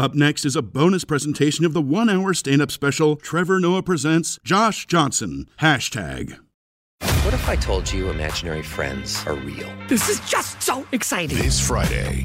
Up next is a bonus presentation of the one hour stand up special Trevor Noah Presents Josh Johnson. Hashtag. What if I told you imaginary friends are real? This is just so exciting. This Friday,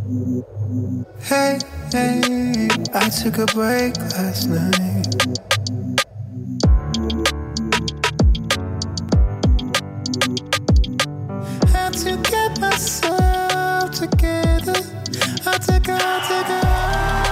Hey, hey, I took a break last night. Had to get myself together. I took a, I took a.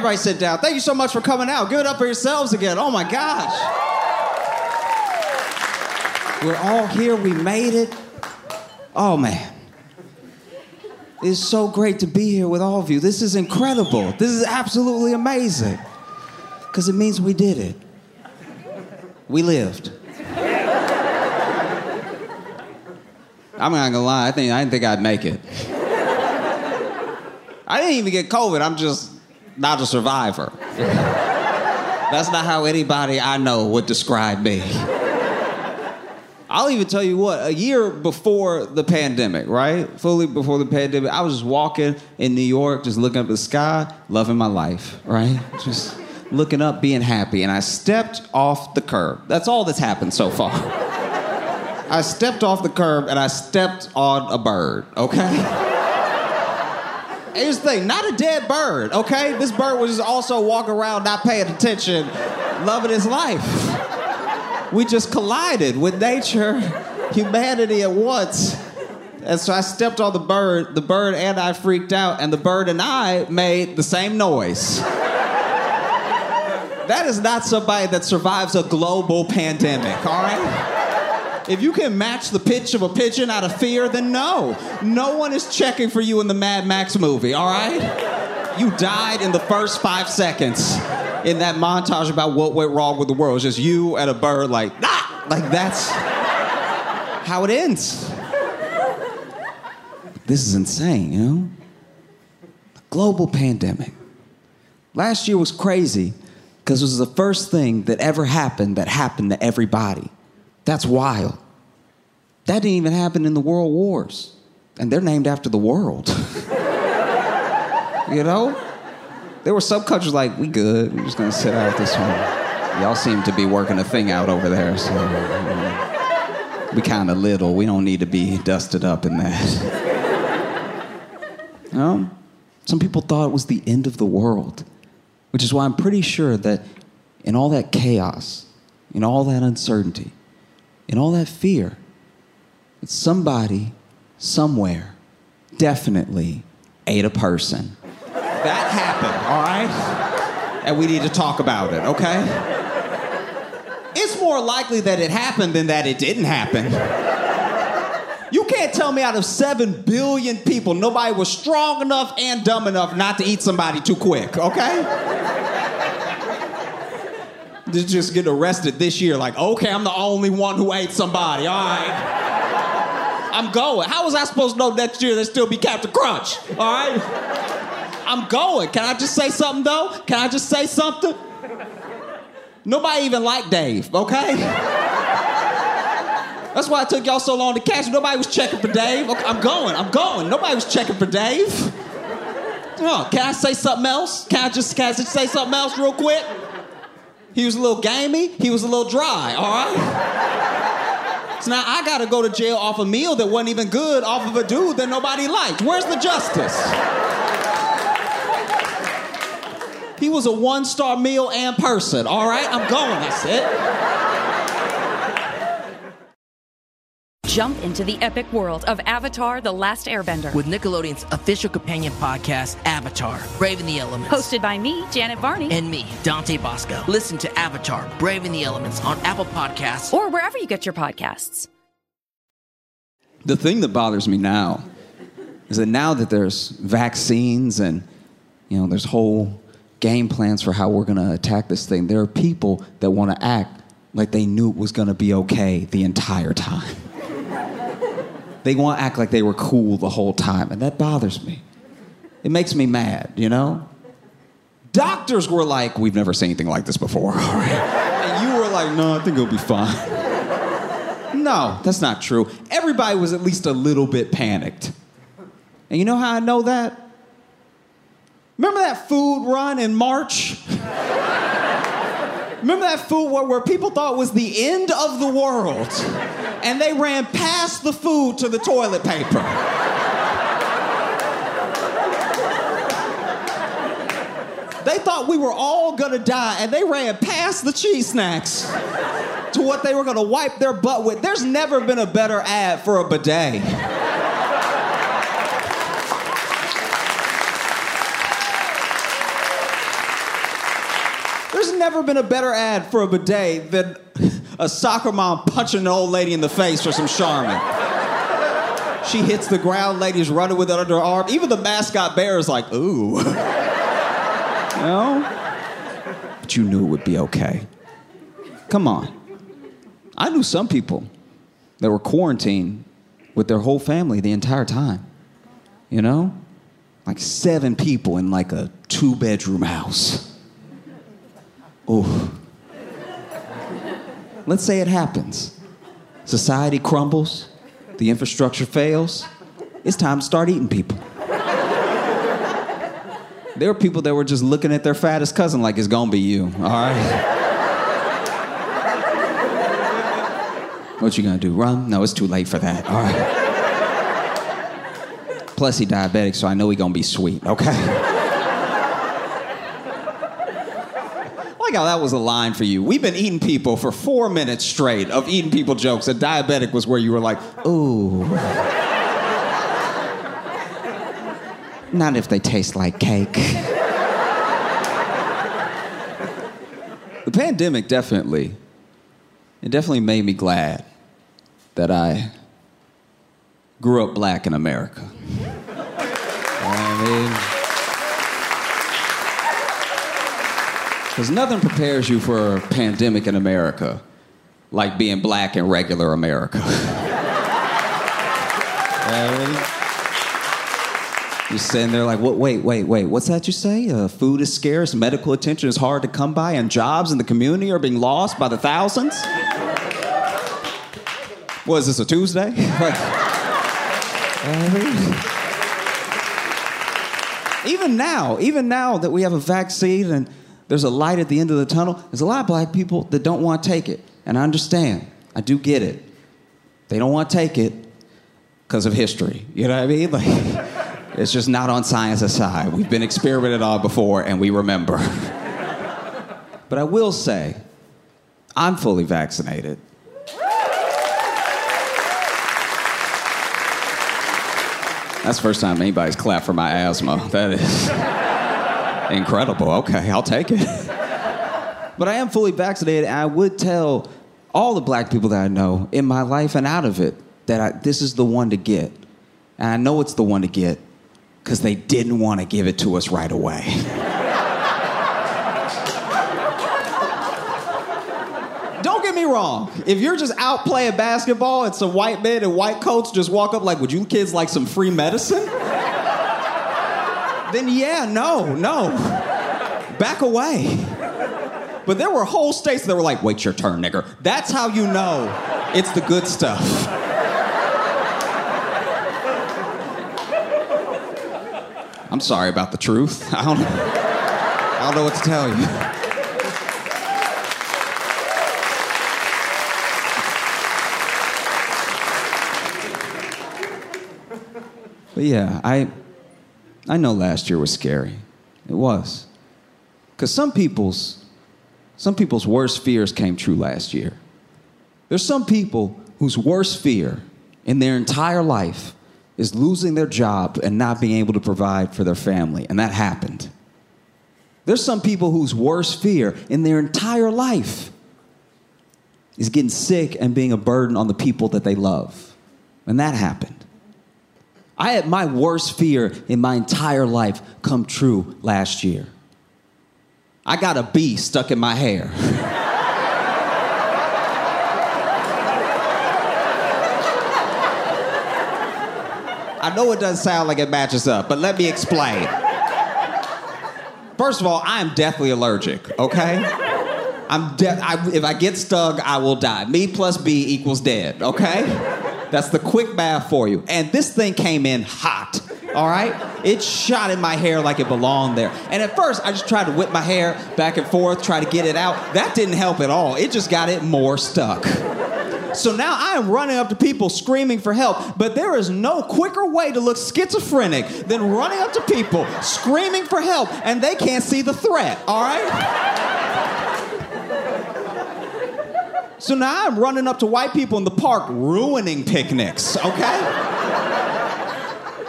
Everybody sit down. Thank you so much for coming out. Give it up for yourselves again. Oh my gosh. We're all here. We made it. Oh man. It's so great to be here with all of you. This is incredible. This is absolutely amazing. Because it means we did it. We lived. I'm not gonna lie, I think I didn't think I'd make it. I didn't even get COVID. I'm just not a survivor. That's not how anybody I know would describe me. I'll even tell you what, a year before the pandemic, right? Fully before the pandemic, I was just walking in New York, just looking up at the sky, loving my life, right? Just looking up, being happy. And I stepped off the curb. That's all that's happened so far. I stepped off the curb and I stepped on a bird, okay? Here's the thing, not a dead bird, okay? This bird was just also walking around not paying attention, loving his life. We just collided with nature, humanity at once. And so I stepped on the bird, the bird and I freaked out, and the bird and I made the same noise. That is not somebody that survives a global pandemic, all right? If you can match the pitch of a pigeon out of fear, then no. No one is checking for you in the Mad Max movie, all right? You died in the first five seconds in that montage about what went wrong with the world. It's just you and a bird, like, ah! Like, that's how it ends. This is insane, you know? Global pandemic. Last year was crazy because it was the first thing that ever happened that happened to everybody. That's wild. That didn't even happen in the world wars. And they're named after the world. you know? There were countries like, we good. We're just gonna sit out this one. Y'all seem to be working a thing out over there, so we kind of little. We don't need to be dusted up in that. no? Some people thought it was the end of the world, which is why I'm pretty sure that in all that chaos, in all that uncertainty, in all that fear, that somebody, somewhere, definitely ate a person. That happened, all right? And we need to talk about it, okay? It's more likely that it happened than that it didn't happen. You can't tell me out of seven billion people, nobody was strong enough and dumb enough not to eat somebody too quick, okay? To just get arrested this year, like, okay, I'm the only one who ate somebody, all right? I'm going. How was I supposed to know next year there'd still be Captain Crunch, all right? I'm going. Can I just say something though? Can I just say something? Nobody even liked Dave, okay? That's why it took y'all so long to catch. Nobody was checking for Dave. Okay, I'm going. I'm going. Nobody was checking for Dave. Oh, can I say something else? Can I just, can I just say something else real quick? He was a little gamey. He was a little dry. All right. So now I gotta go to jail off a meal that wasn't even good, off of a dude that nobody liked. Where's the justice? He was a one-star meal and person. All right, I'm going. That's it. Jump into the epic world of Avatar The Last Airbender. with Nickelodeon's official companion podcast, Avatar Braving the Elements. Hosted by me, Janet Varney. and me, Dante Basco. Listen to Avatar Braving the Elements on Apple Podcasts. or wherever you get your podcasts. The thing that bothers me now is that now that there's vaccines and you know there's whole game plans for how we're going to attack this thing, there are people that want to act like they knew it was going to be okay the entire time. They want to act like they were cool the whole time, and that bothers me. It makes me mad, you know? Doctors were like, "We've never seen anything like this before." And you were like, "No, I think it'll be fine." No, that's not true. Everybody was at least a little bit panicked. And you know how I know that? Remember that food run in March? Remember that food where, where people thought was the end of the world? And they ran past the food to the toilet paper. They thought we were all gonna die, and they ran past the cheese snacks to what they were gonna wipe their butt with. There's never been a better ad for a bidet. There's never been a better ad for a bidet than a soccer mom punching an old lady in the face for some Charmin. She hits the ground, ladies running with it under her arm. Even the mascot bear is like, ooh. know? But you knew it would be okay. Come on. I knew some people that were quarantined with their whole family the entire time. You know? Like seven people in like a two bedroom house. Let's say it happens. Society crumbles, the infrastructure fails. It's time to start eating people. There were people that were just looking at their fattest cousin like it's gonna be you, all right? What you gonna do? Run? No, it's too late for that. All right. Plus, he diabetic, so I know he gonna be sweet. Okay. Like how that was a line for you. We've been eating people for four minutes straight of eating people jokes, A diabetic was where you were like, ooh. Not if they taste like cake. the pandemic definitely, it definitely made me glad that I grew up black in America. I mean? Because nothing prepares you for a pandemic in America like being black in regular America. You're sitting there like, what, wait, wait, wait, what's that you say? Uh, food is scarce, medical attention is hard to come by, and jobs in the community are being lost by the thousands? What is this, a Tuesday? Even now, even now that we have a vaccine and there's a light at the end of the tunnel, there's a lot of black people that don't want to take it. And I understand. I do get it. They don't want to take it because of history. You know what I mean? Like, it's just not on science's side. We've been experimented on before and we remember. but I will say, I'm fully vaccinated. That's the first time anybody's clapped for my asthma. That is incredible. Okay, I'll take it. But I am fully vaccinated, and I would tell all the black people that I know in my life and out of it that I, this is the one to get. And I know it's the one to get because they didn't want to give it to us right away. Don't get me wrong. If you're just out playing basketball and some white men in white coats just walk up like, would you kids like some free medicine? Then yeah, no, no. Back away. But there were whole states that were like, wait your turn, nigger. That's how you know it's the good stuff. I'm sorry about the truth. I don't, I don't know what to tell you. But yeah, I, I know last year was scary. It was. Because some people's, some people's worst fears came true last year. There's some people whose worst fear in their entire life is losing their job and not being able to provide for their family, and that happened. There's some people whose worst fear in their entire life is getting sick and being a burden on the people that they love, and that happened. I had my worst fear in my entire life come true last year. I got a bee stuck in my hair. I know it doesn't sound like it matches up, but let me explain. First of all, I am deathly allergic, okay? I'm de- I, if I get stung, I will die. Me plus B equals dead, okay? That's the quick math for you. And this thing came in hot, all right? It shot in my hair like it belonged there. And at first, I just tried to whip my hair back and forth, try to get it out. That didn't help at all. It just got it more stuck. So now I am running up to people screaming for help, but there is no quicker way to look schizophrenic than running up to people screaming for help and they can't see the threat, all right? So now I'm running up to white people in the park ruining picnics, okay?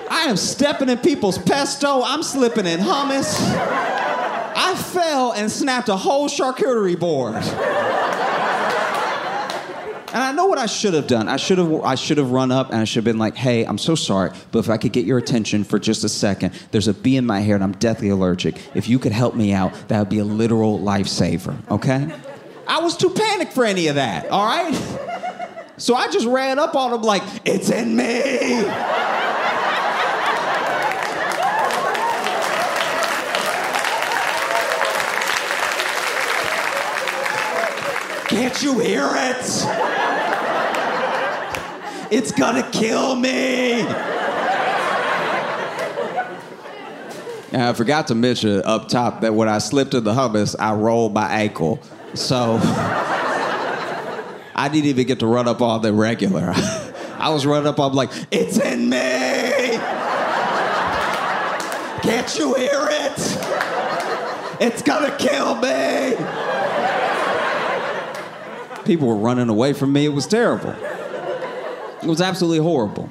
I am stepping in people's pesto, I'm slipping in hummus. I fell and snapped a whole charcuterie board. And I know what I should have done. I should have I should have run up and I should have been like, "Hey, I'm so sorry, but if I could get your attention for just a second, there's a bee in my hair and I'm deathly allergic. If you could help me out, that would be a literal lifesaver." Okay? I was too panicked for any of that. All right? So I just ran up on him like, "It's in me." Can't you hear it? It's gonna kill me. And I forgot to mention up top that when I slipped in the hummus, I rolled my ankle. So I didn't even get to run up on the regular. I was running up on like, it's in me. Can't you hear it? It's gonna kill me. People were running away from me. It was terrible. It was absolutely horrible.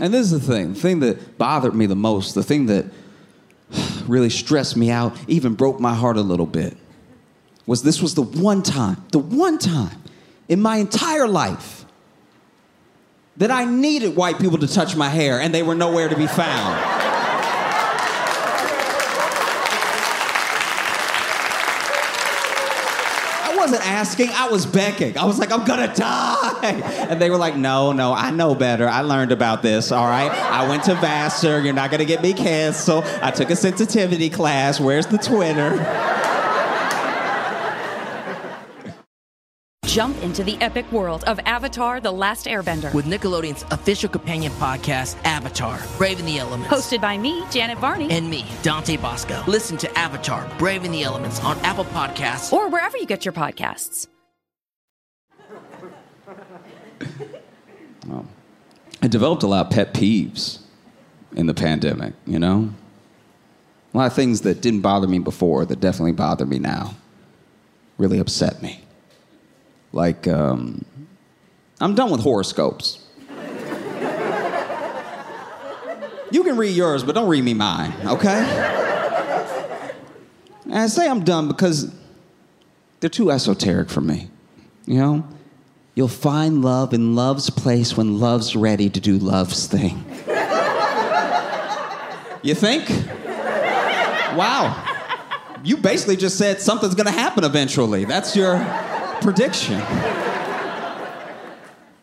And this is the thing the thing that bothered me the most, the thing that really stressed me out, even broke my heart a little bit, was this was the one time, the one time in my entire life that I needed white people to touch my hair and they were nowhere to be found. Wasn't asking, I was begging. I was like, I'm gonna die. And they were like, no, no, I know better. I learned about this, all right? I went to Vassar. You're not gonna get me canceled. I took a sensitivity class. Where's the Twitter? Jump into the epic world of Avatar The Last Airbender. With Nickelodeon's official companion podcast, Avatar Braving the Elements. Hosted by me, Janet Varney. And me, Dante Basco. Listen to Avatar Braving the Elements on Apple Podcasts. Or wherever you get your podcasts. Well, I developed a lot of pet peeves in the pandemic, you know? A lot of things that didn't bother me before that definitely bother me now. Really upset me. Like, um, I'm done with horoscopes. you can read yours, but don't read me mine, okay? And I say I'm done because they're too esoteric for me. You know? You'll find love in love's place when love's ready to do love's thing. you think? Wow. You basically just said something's gonna happen eventually. That's your prediction.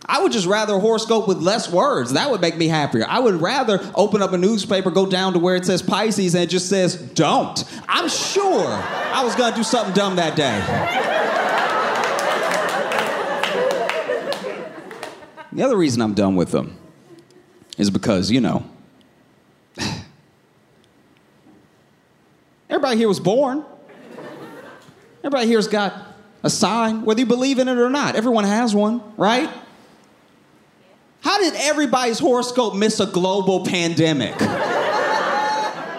I would just rather horoscope with less words. That would make me happier. I would rather open up a newspaper, go down to where it says Pisces, and it just says don't. I'm sure I was gonna do something dumb that day. The other reason I'm done with them is because, you know, Everybody here was born. Everybody here's got a sign, whether you believe in it or not. Everyone has one, right? How did everybody's horoscope miss a global pandemic?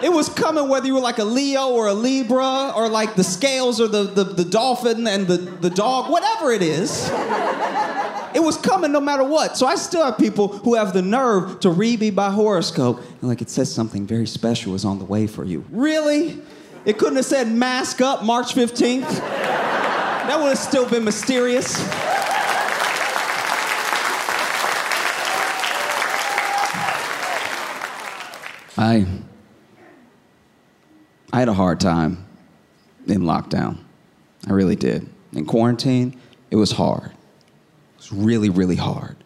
It was coming whether you were like a Leo or a Libra or like the scales or the, the, the dolphin and the, the dog, whatever it is. It was coming no matter what. So I still have people who have the nerve to read me by horoscope and like it says something very special is on the way for you. Really? It couldn't have said mask up March 15th? That would have still been mysterious. I I had a hard time in lockdown. I really did. In quarantine, it was hard. It was really, really hard.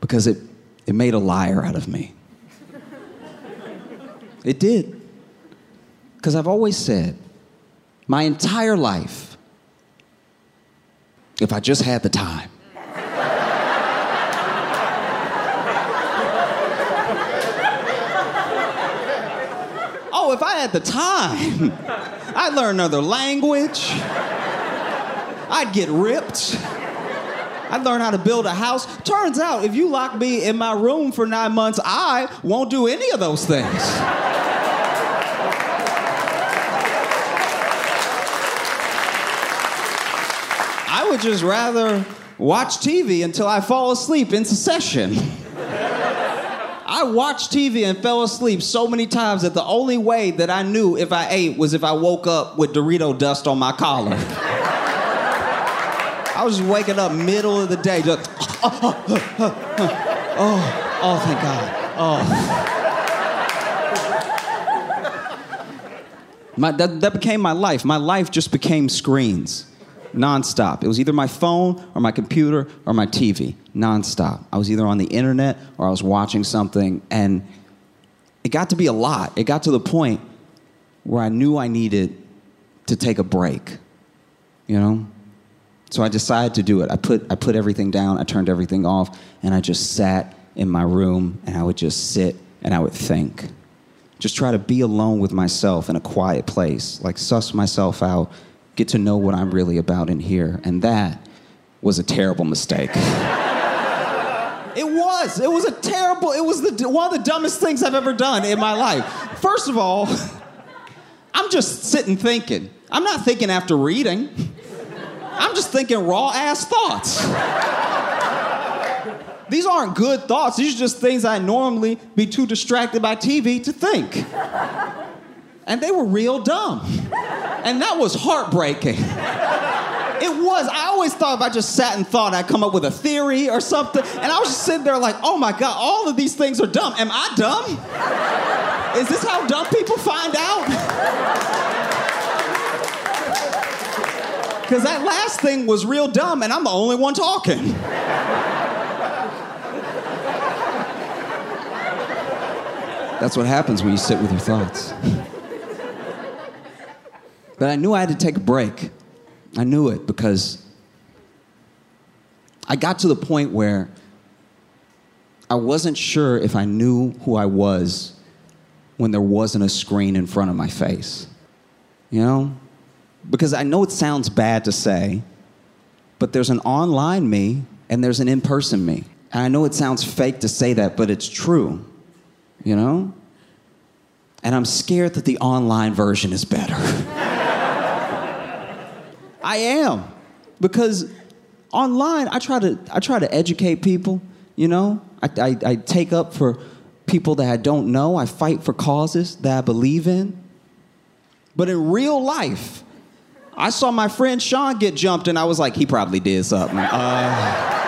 Because it, it made a liar out of me. It did. Because I've always said, my entire life, if I just had the time, oh, if I had the time, I'd learn another language. I'd get ripped. I'd learn how to build a house. Turns out, if you lock me in my room for nine months, I won't do any of those things. Would just rather watch TV until I fall asleep in succession. I watched TV and fell asleep so many times that the only way that I knew if I ate was if I woke up with Dorito dust on my collar. I was waking up middle of the day, just oh, oh, oh, oh, oh thank God. Oh. My, that, that became my life. My life just became screens nonstop. It was either my phone or my computer or my TV, nonstop. I was either on the internet or I was watching something, and it got to be a lot. It got to the point where I knew I needed to take a break, you know? So I decided to do it. I put, I put everything down, I turned everything off, and I just sat in my room and I would just sit and I would think. Just try to be alone with myself in a quiet place, like suss myself out get to know what I'm really about in here. And that was a terrible mistake. it was. It was a terrible, it was the, one of the dumbest things I've ever done in my life. First of all, I'm just sitting thinking. I'm not thinking after reading. I'm just thinking raw ass thoughts. These aren't good thoughts. These are just things I normally be too distracted by TV to think. And they were real dumb. And that was heartbreaking. It was. I always thought if I just sat and thought, I'd come up with a theory or something. And I was just sitting there like, oh my God, all of these things are dumb. Am I dumb? Is this how dumb people find out? Because that last thing was real dumb, and I'm the only one talking. That's what happens when you sit with your thoughts. But I knew I had to take a break. I knew it because I got to the point where I wasn't sure if I knew who I was when there wasn't a screen in front of my face. You know? Because I know it sounds bad to say, but there's an online me and there's an in person me. And I know it sounds fake to say that, but it's true. You know? And I'm scared that the online version is better. I am. Because online, I try to, I try to educate people, you know? I, I, I take up for people that I don't know. I fight for causes that I believe in. But in real life, I saw my friend Sean get jumped, and I was like, he probably did something. Uh,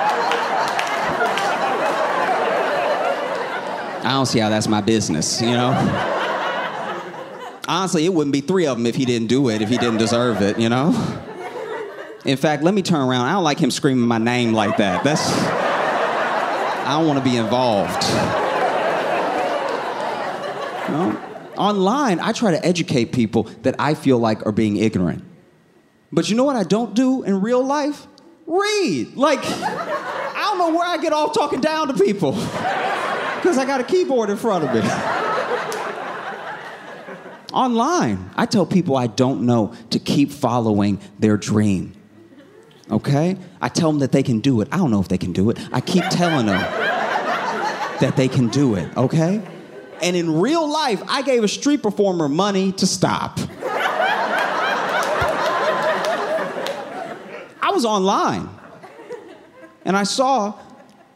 I don't see how that's my business, you know? Honestly, it wouldn't be three of them if he didn't do it, if he didn't deserve it, you know? In fact, let me turn around. I don't like him screaming my name like that. That's. I don't want to be involved. Know? Online, I try to educate people that I feel like are being ignorant. But you know what I don't do in real life? Read. Like, I don't know where I get off talking down to people because I got a keyboard in front of me. online. I tell people I don't know to keep following their dream. Okay? I tell them that they can do it. I don't know if they can do it. I keep telling them that they can do it, okay? And in real life, I gave a street performer money to stop. I was online and I saw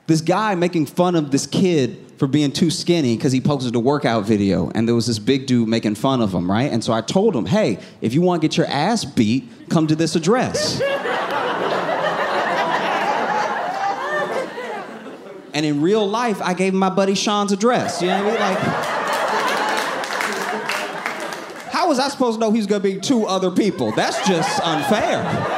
this guy making fun of this kid for being too skinny because he posted a workout video and there was this big dude making fun of him, right? And so I told him, hey, if you want to get your ass beat, come to this address. And in real life, I gave my buddy Sean's address. You know what I mean? Like, how was I supposed to know he's gonna be two other people? That's just unfair.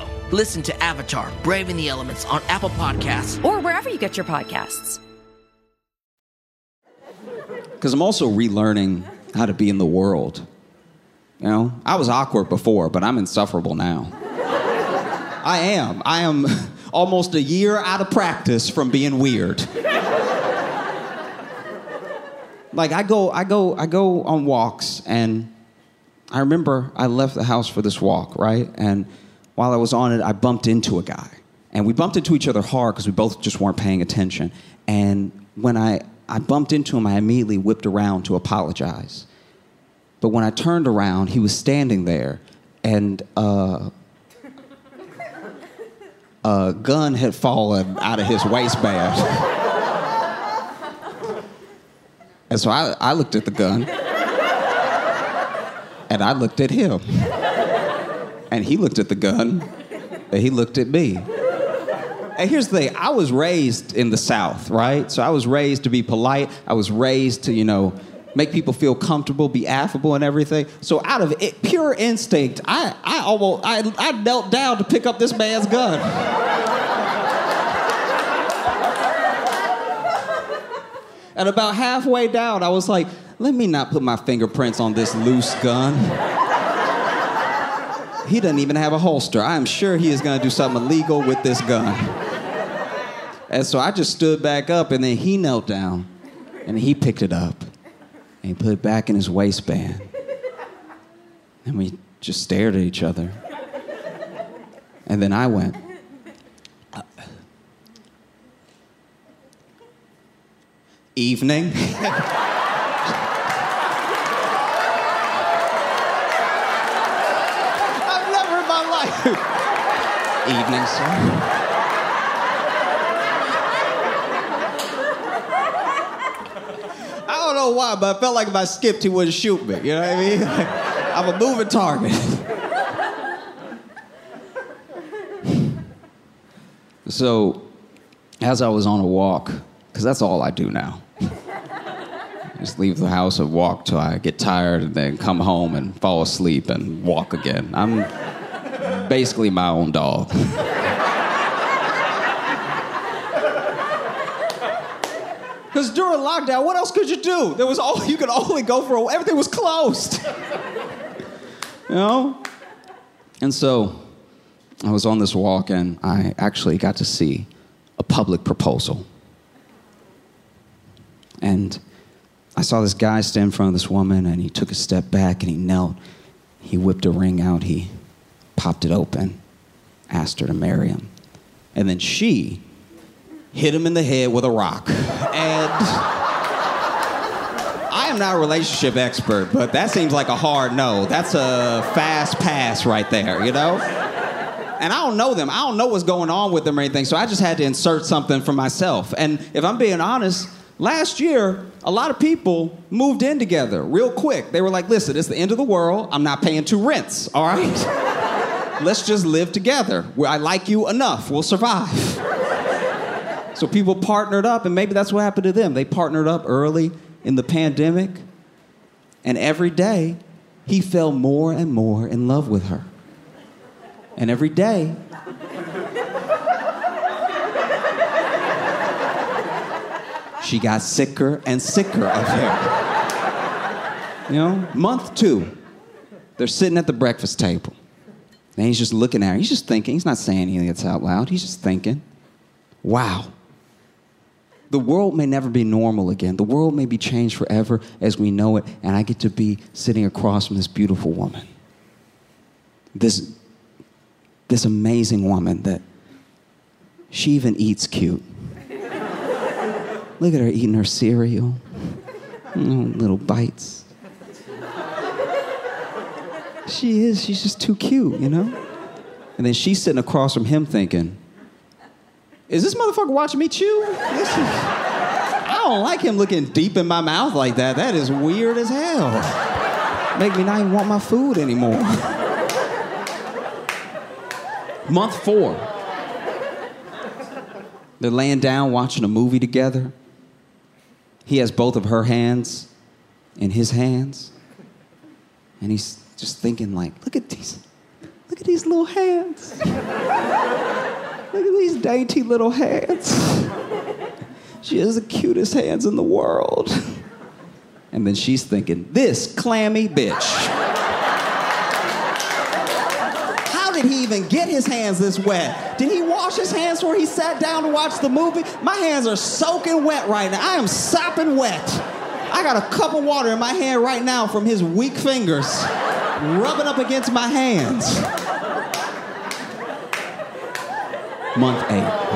Listen to Avatar Braving the Elements on Apple Podcasts. or wherever you get your podcasts. Because I'm also relearning how to be in the world. You know, I was awkward before, but I'm insufferable now. I am. I am almost a year out of practice from being weird. like I go, I go, I go on walks, and I remember I left the house for this walk, right? And while I was on it, I bumped into a guy, and we bumped into each other hard because we both just weren't paying attention. And when I I bumped into him, I immediately whipped around to apologize. But when I turned around, he was standing there, and uh, a gun had fallen out of his waistband. and so I, I looked at the gun, and I looked at him. And he looked at the gun, and he looked at me. And here's the thing I was raised in the South, right? So I was raised to be polite. I was raised to, you know, make people feel comfortable, be affable and everything. So out of it, pure instinct, I, I almost, I, I knelt down to pick up this man's gun. and about halfway down, I was like, let me not put my fingerprints on this loose gun. He doesn't even have a holster. I am sure he is going to do something illegal with this gun. And so I just stood back up, and then he knelt down, and he picked it up, and he put it back in his waistband. And we just stared at each other. And then I went, "Uh, Evening. I've never in my life. Evening, sir. I don't know why, but I felt like if I skipped, he wouldn't shoot me. You know what I mean? I'm a moving target. so, as I was on a walk, because that's all I do now. Just leave the house and walk till I get tired and then come home and fall asleep and walk again. I'm basically my own dog. Because during lockdown, what else could you do? There was all you could only go for. Everything was closed. you know. And so, I was on this walk, and I actually got to see a public proposal. And I saw this guy stand in front of this woman, and he took a step back and he knelt. He whipped a ring out. He popped it open, asked her to marry him, and then she hit him in the head with a rock. And I am not a relationship expert, but that seems like a hard no. That's a fast pass right there, you know? And I don't know them. I don't know what's going on with them or anything, so I just had to insert something for myself. And if I'm being honest, last year, a lot of people moved in together real quick. They were like, listen, it's the end of the world. I'm not paying two rents, all right? Let's just live together. Where I like you enough. We'll survive. So people partnered up, and maybe that's what happened to them. They partnered up early in the pandemic, and every day he fell more and more in love with her. And every day, she got sicker and sicker of him. You know, month two, they're sitting at the breakfast table. And he's just looking at her. He's just thinking. He's not saying anything that's out loud. He's just thinking, wow. The world may never be normal again. The world may be changed forever as we know it, and I get to be sitting across from this beautiful woman. This, this amazing woman that she even eats cute. Look at her eating her cereal, Mm, little bites. She is, she's just too cute, you know? And then she's sitting across from him thinking, is this motherfucker watching me chew? Is, I don't like him looking deep in my mouth like that. That is weird as hell. Make me not even want my food anymore. Month four. They're laying down watching a movie together. He has both of her hands in his hands. And he's just thinking like, look at these, look at these little hands. look at these dainty little hands. She has the cutest hands in the world. And then she's thinking, this clammy bitch. How did he even get his hands this wet? Did he wash his hands before he sat down to watch the movie? My hands are soaking wet right now. I am sopping wet. I got a cup of water in my hand right now from his weak fingers rubbing up against my hands. Month eight.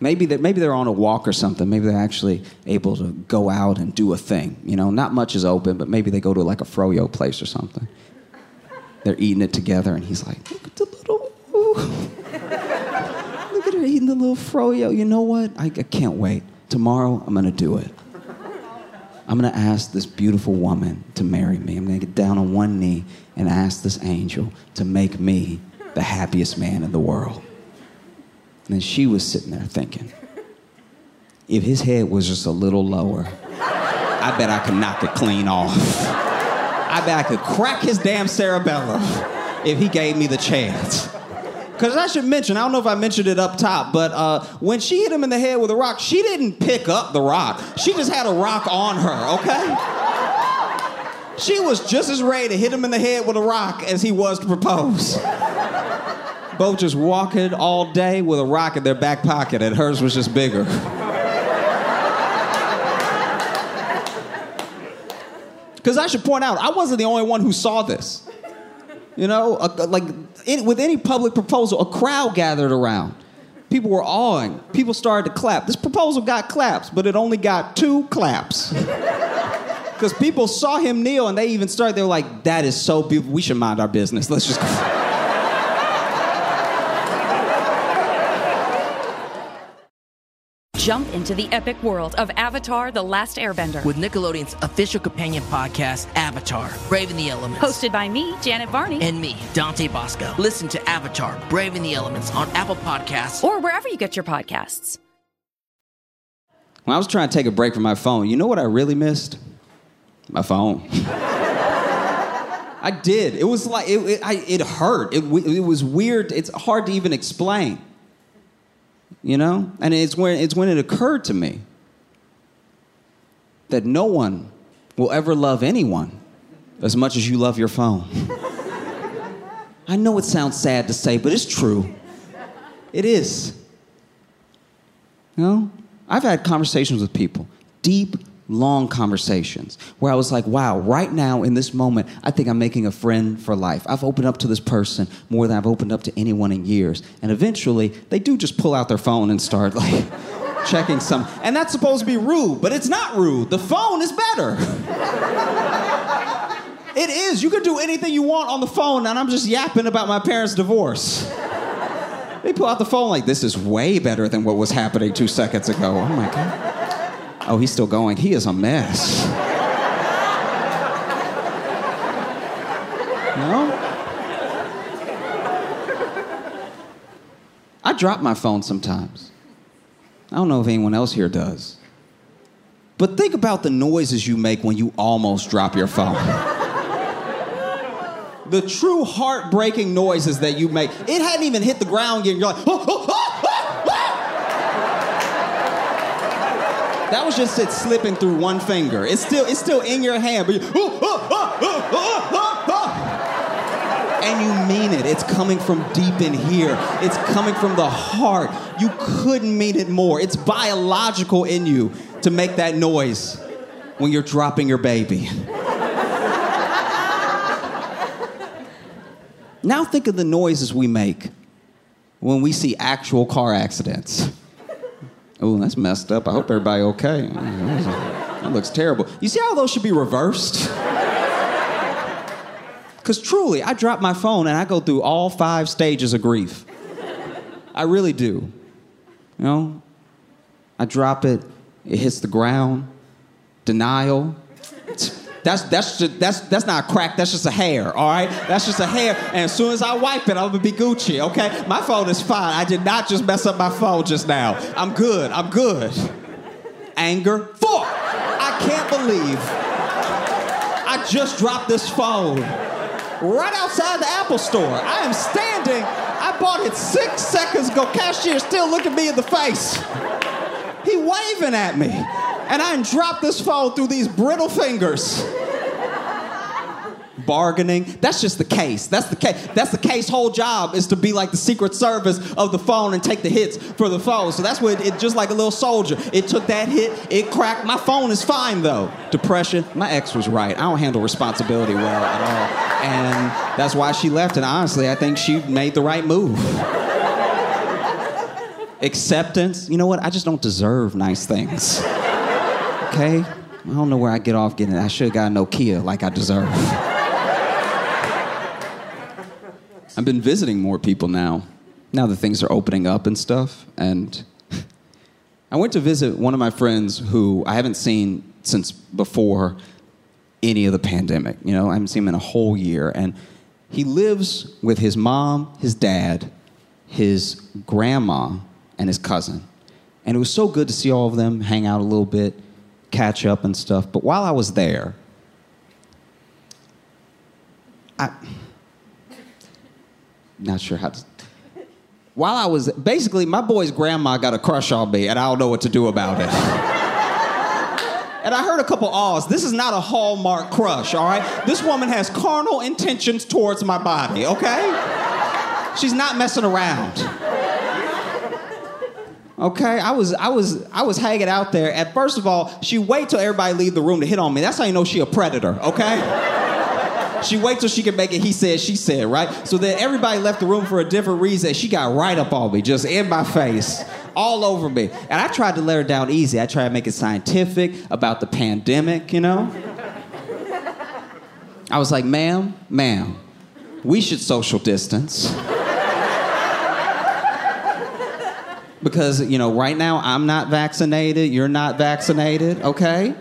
Maybe that maybe they're on a walk or something. Maybe they're actually able to go out and do a thing. You know, not much is open, but maybe they go to like a froyo place or something. They're eating it together, and he's like, "Look at the little, ooh. look at her eating the little froyo. You know what? I, I can't wait. Tomorrow, I'm gonna do it. I'm gonna ask this beautiful woman to marry me. I'm gonna get down on one knee and ask this angel to make me the happiest man in the world." And then she was sitting there thinking, if his head was just a little lower, I bet I could knock it clean off. I bet I could crack his damn cerebellum if he gave me the chance. Because I should mention, I don't know if I mentioned it up top, but uh, when she hit him in the head with a rock, she didn't pick up the rock. She just had a rock on her, okay? She was just as ready to hit him in the head with a rock as he was to propose. Both just walking all day with a rock in their back pocket, and hers was just bigger. Because I should point out, I wasn't the only one who saw this. You know, a, like in, with any public proposal, a crowd gathered around. People were awing. People started to clap. This proposal got claps, but it only got two claps. Because people saw him kneel and they even started, they were like, that is so beautiful. We should mind our business. Let's just go. Jump into the epic world of Avatar The Last Airbender. With Nickelodeon's official companion podcast, Avatar Braving the Elements. Hosted by me, Janet Varney. And me, Dante Basco. Listen to Avatar Braving the Elements on Apple Podcasts. Or wherever you get your podcasts. When I was trying to take a break from my phone, you know what I really missed? My phone. I did. It was like, it, it, I, it hurt. It, it was weird. It's hard to even explain. You know? And it's when, it's when it occurred to me that no one will ever love anyone as much as you love your phone. I know it sounds sad to say, but it's true. It is. You know? I've had conversations with people, deep, long conversations, where I was like, wow, right now in this moment, I think I'm making a friend for life. I've opened up to this person more than I've opened up to anyone in years. And eventually, they do just pull out their phone and start like checking some. And that's supposed to be rude, but it's not rude. The phone is better. it is. You can do anything you want on the phone, and I'm just yapping about my parents' divorce. They pull out the phone like, this is way better than what was happening two seconds ago. Oh my God. Oh, he's still going. He is a mess. No? I drop my phone sometimes. I don't know if anyone else here does. But think about the noises you make when you almost drop your phone. the true heartbreaking noises that you make. It hadn't even hit the ground yet. and You're like, "Oh, oh, oh, oh." That was just it slipping through one finger. It's still, it's still in your hand, but you, and you mean it. It's coming from deep in here. It's coming from the heart. You couldn't mean it more. It's biological in you to make that noise when you're dropping your baby. now think of the noises we make when we see actual car accidents. Oh, that's messed up. I hope everybody okay. That looks terrible. You see how those should be reversed? Because truly, I drop my phone and I go through all five stages of grief. I really do. You know? I drop it, it hits the ground, denial. That's, that's, just, that's, that's not a crack, that's just a hair, all right? That's just a hair. And as soon as I wipe it, I'm gonna be Gucci, okay? My phone is fine. I did not just mess up my phone just now. I'm good, I'm good. Anger, fuck! I can't believe I just dropped this phone right outside the Apple store. I am standing. I bought it six seconds ago. Cashier still looking me in the face. He waving at me. And I dropped this phone through these brittle fingers. Bargaining. That's just the case. That's the case. That's the case. Whole job is to be like the secret service of the phone and take the hits for the phone. So that's what it, it just like a little soldier. It took that hit. It cracked. My phone is fine though. Depression. My ex was right. I don't handle responsibility well at all, and that's why she left. And honestly, I think she made the right move. Acceptance. You know what? I just don't deserve nice things. Okay. I don't know where I get off getting it. I should have got a Nokia like I deserve. I've been visiting more people now, now that things are opening up and stuff. And I went to visit one of my friends who I haven't seen since before any of the pandemic. You know, I haven't seen him in a whole year. And he lives with his mom, his dad, his grandma, and his cousin. And it was so good to see all of them hang out a little bit, catch up and stuff. But while I was there, I not sure how to. While I was basically, my boy's grandma got a crush on me, and I don't know what to do about it. and I heard a couple ahs. This is not a hallmark crush, all right? This woman has carnal intentions towards my body, okay? She's not messing around. Okay, I was I was I was hanging out there. And first of all, she wait till everybody leave the room to hit on me. That's how you know she a predator. Okay. She wait till she can make it he said, she said, right? So then everybody left the room for a different reason. She got right up on me, just in my face, all over me. And I tried to let her down easy. I tried to make it scientific about the pandemic, you know? I was like, ma'am, ma'am, we should social distance. Because, you know, right now I'm not vaccinated, you're not vaccinated, okay?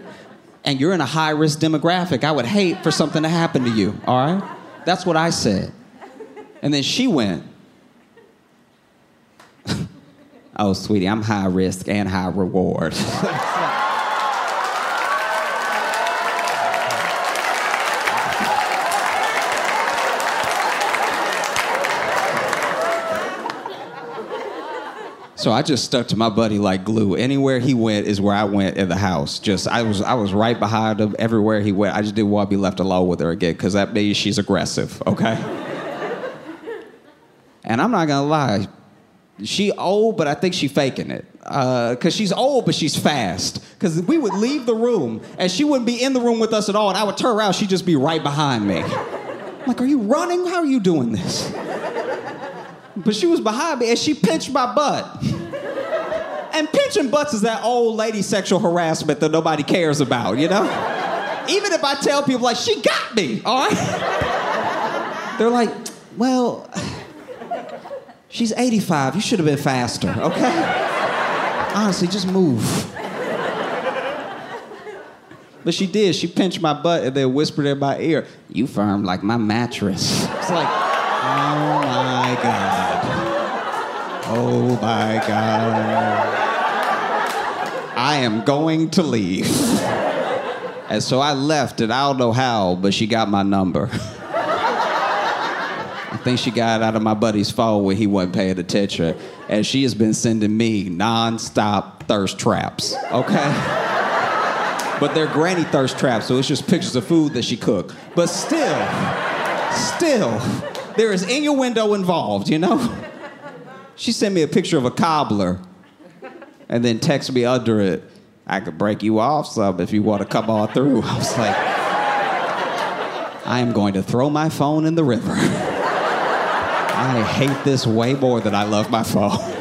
and you're in a high risk demographic. I would hate for something to happen to you, all right? That's what I said. And then she went, Oh, sweetie, I'm high risk and high reward. So I just stuck to my buddy like glue. Anywhere he went is where I went in the house. Just I was I was right behind him everywhere he went. I just didn't want to be left alone with her again because that means she's aggressive. Okay. and I'm not gonna lie, she old, but I think she faking it. Uh, Cause she's old, but she's fast. Cause we would leave the room and she wouldn't be in the room with us at all, and I would turn around, she'd just be right behind me. I'm like, are you running? How are you doing this? But she was behind me and she pinched my butt. And pinching butts is that old lady sexual harassment that nobody cares about, you know? Even if I tell people, like, she got me, all right? They're like, well, she's 85. You should have been faster, okay? Honestly, just move. But she did. She pinched my butt and then whispered in my ear, You firm like my mattress. It's like, Oh my God. Oh my God. I am going to leave. And so I left, and I don't know how, but she got my number. I think she got it out of my buddy's phone when he wasn't paying attention. And she has been sending me non-stop thirst traps, okay? but they're granny thirst traps, so it's just pictures of food that she cooked. But still, still, there is innuendo involved, you know? She sent me a picture of a cobbler and then text me under it, I could break you off some if you want to come on through. I was like, I am going to throw my phone in the river. I hate this way more than I love my phone.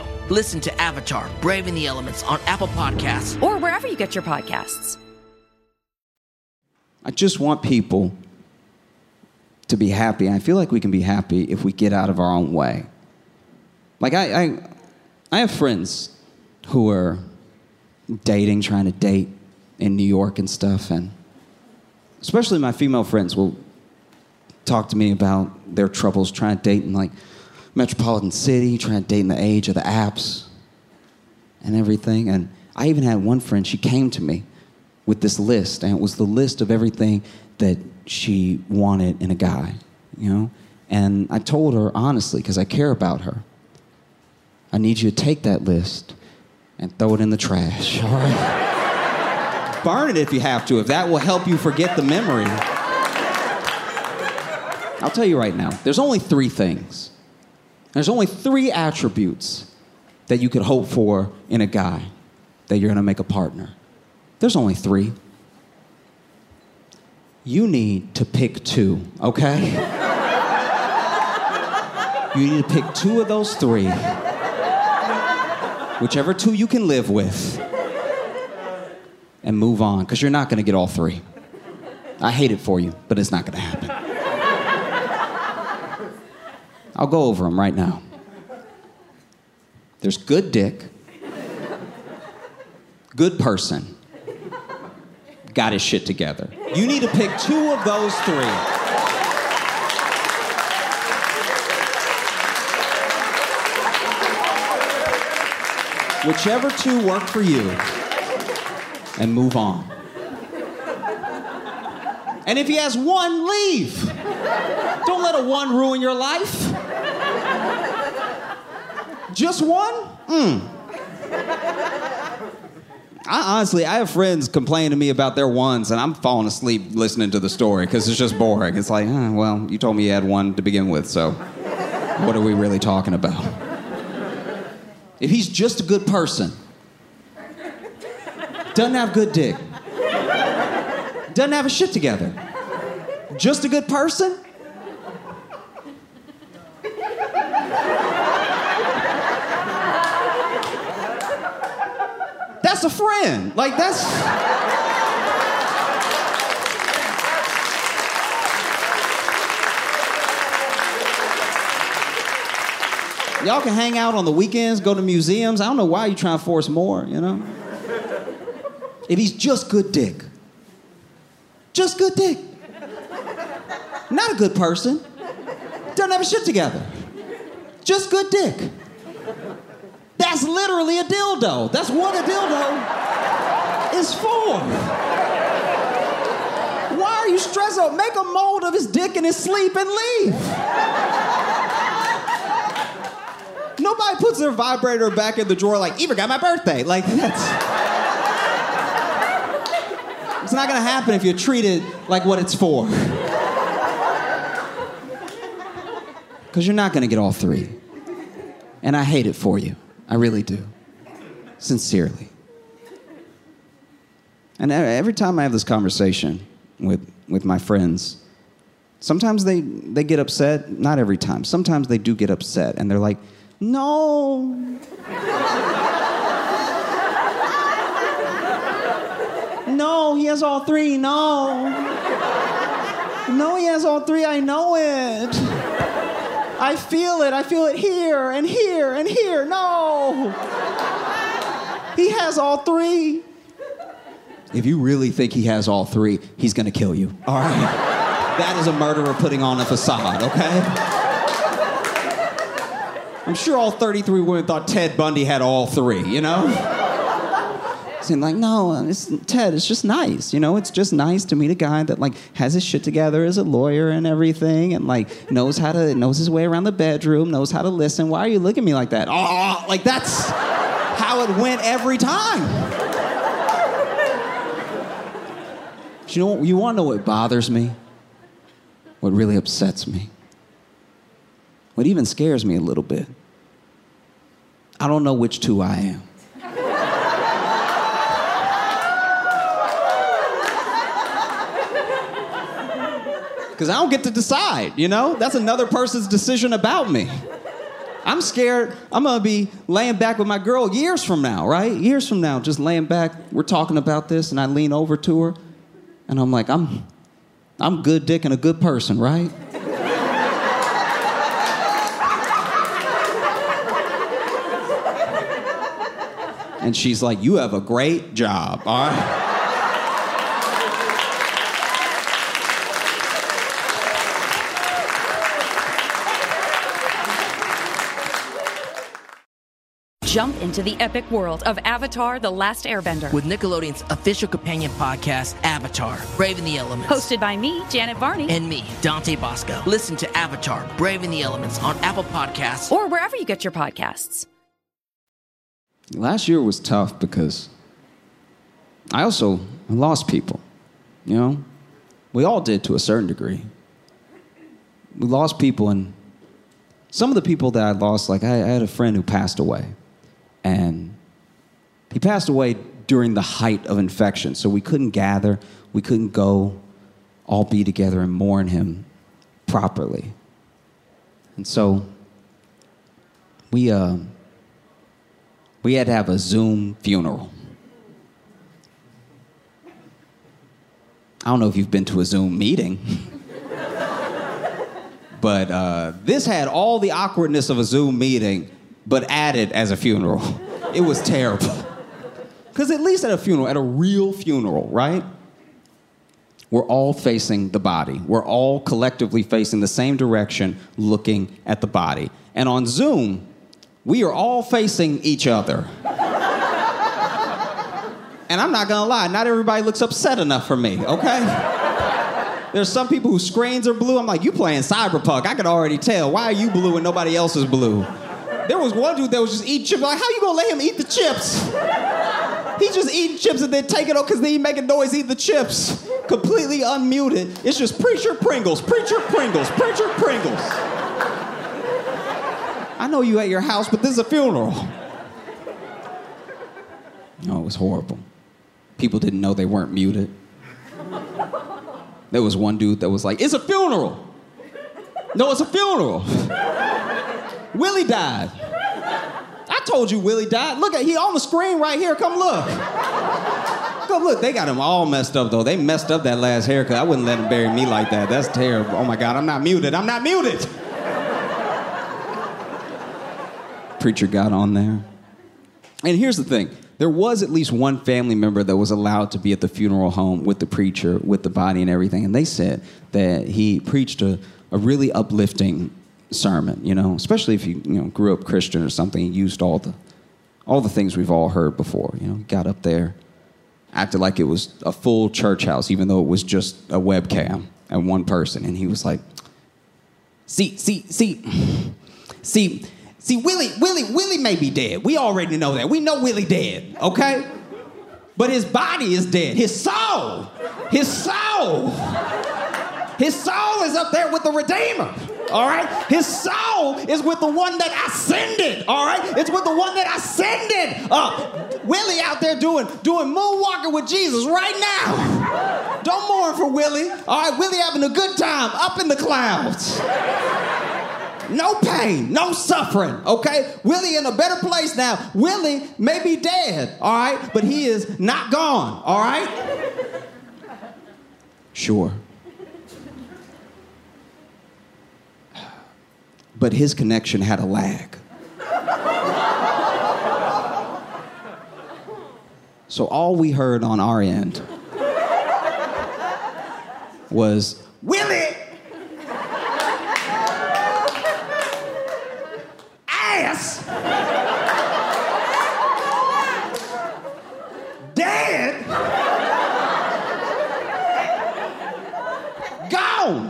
Listen to Avatar Braving the Elements on Apple Podcasts. or wherever you get your podcasts. I just want people to be happy. I feel like we can be happy if we get out of our own way. Like I, I, I have friends who are dating, trying to date in New York and stuff, and especially my female friends will talk to me about their troubles trying to date and like metropolitan city, trying to date in the age of the apps and everything. And I even had one friend, she came to me with this list, and it was the list of everything that she wanted in a guy, you know? And I told her honestly, because I care about her, I need you to take that list and throw it in the trash, all right? Burn it if you have to, if that will help you forget the memory. I'll tell you right now, there's only three things. There's only three attributes that you could hope for in a guy that you're gonna make a partner. There's only three. You need to pick two, okay? You need to pick two of those three, whichever two you can live with, and move on, because you're not gonna get all three. I hate it for you, but it's not gonna happen. I'll go over them right now. There's good dick, good person, got his shit together. You need to pick two of those three. Whichever two work for you, and move on. And if he has one, leave. Don't let a one ruin your life. Just one? Mm. I, honestly, I have friends complain to me about their ones, and I'm falling asleep listening to the story because it's just boring. It's like, eh, well, you told me you had one to begin with, so what are we really talking about? If he's just a good person, doesn't have good dick, doesn't have a shit together, just a good person, that's a friend. Like that's. Y'all can hang out on the weekends, go to museums. I don't know why you trying to force more, you know? if he's just good dick. Just good dick. Not a good person. Doesn't have a shit together. Just good dick. That's literally a dildo. That's what a dildo is for. Why are you stressed out? Make a mold of his dick in his sleep and leave. Nobody puts their vibrator back in the drawer like, even got my birthday. Like, that's. It's not gonna happen if you treat it like what it's for. Because you're not gonna get all three. And I hate it for you. I really do. Sincerely. And every time I have this conversation with, with my friends, sometimes they, they get upset. Not every time. Sometimes they do get upset and they're like, no. No, he has all three. No. No, he has all three. I know it. I feel it. I feel it here and here and here. No. He has all three. If you really think he has all three, he's gonna kill you. All right? That is a murderer putting on a facade, okay? I'm sure all 33 women thought Ted Bundy had all three, you know? Saying like, no, it's, Ted, it's just nice, you know. It's just nice to meet a guy that like has his shit together as a lawyer and everything, and like knows how to knows his way around the bedroom, knows how to listen. Why are you looking at me like that? Oh, like that's how it went every time. You know, you want to know what bothers me? What really upsets me? What even scares me a little bit? I don't know which two I am. Because I don't get to decide, you know? That's another person's decision about me. I'm scared I'm gonna be laying back with my girl years from now, right? Years from now, just laying back, we're talking about this, and I lean over to her, and I'm like, I'm I'm good dick and a good person, right? And she's like, You have a great job, all right? Jump into the epic world of Avatar The Last Airbender. With Nickelodeon's official companion podcast, Avatar Braving the Elements. Hosted by me, Janet Varney. And me, Dante Basco. Listen to Avatar Braving the Elements on Apple Podcasts. Or wherever you get your podcasts. Last year was tough because I also lost people. You know, we all did to a certain degree. We lost people, and some of the people that I lost, like I, I had a friend who passed away, and he passed away during the height of infection, so we couldn't gather, we couldn't go all be together and mourn him properly. And so we, uh, we had to have a Zoom funeral. I don't know if you've been to a Zoom meeting, but uh, this had all the awkwardness of a Zoom meeting, but added as a funeral. It was terrible. Because at least at a funeral, at a real funeral, right? We're all facing the body. We're all collectively facing the same direction, looking at the body. And on Zoom, we are all facing each other. And I'm not gonna lie, not everybody looks upset enough for me, okay? There's some people whose screens are blue. I'm like, you playing cyberpunk. I could already tell. Why are you blue and nobody else is blue? There was one dude that was just eating chips. Like, how you gonna let him eat the chips? He's just eating chips and then taking off because then he making noise eating the chips. Completely unmuted. It's just Preacher Pringles, Preacher Pringles, Preacher Pringles. I know you at your house, but this is a funeral. No, it was horrible. People didn't know they weren't muted. There was one dude that was like, It's a funeral. No, it's a funeral. Willie died. I told you Willie died. Look at he on the screen right here. Come look. Come look. They got him all messed up though. They messed up that last haircut. I wouldn't let him bury me like that. That's terrible. Oh my God, I'm not muted. I'm not muted. Preacher got on there. And here's the thing there was at least one family member that was allowed to be at the funeral home with the preacher, with the body and everything. And they said that he preached a, a really uplifting sermon, you know, especially if you, you know, grew up Christian or something. Used all the, all the things we've all heard before. You know, got up there, acted like it was a full church house, even though it was just a webcam and one person. And he was like, see, see, see, see, see, Willie, Willie, Willie may be dead. We already know that. We know Willie dead, okay? But his body is dead. His soul, his soul, his soul is up there with the Redeemer. All right? His soul is with the one that ascended. All right? It's with the one that ascended up. Willie out there doing doing moonwalking with Jesus right now. Don't mourn for Willie. All right, Willie having a good time up in the clouds. No pain, no suffering, okay? Willie in a better place now. Willie may be dead, all right? But he is not gone, all right? Sure. But his connection had a lag. So all we heard on our end was Willie ass dead gone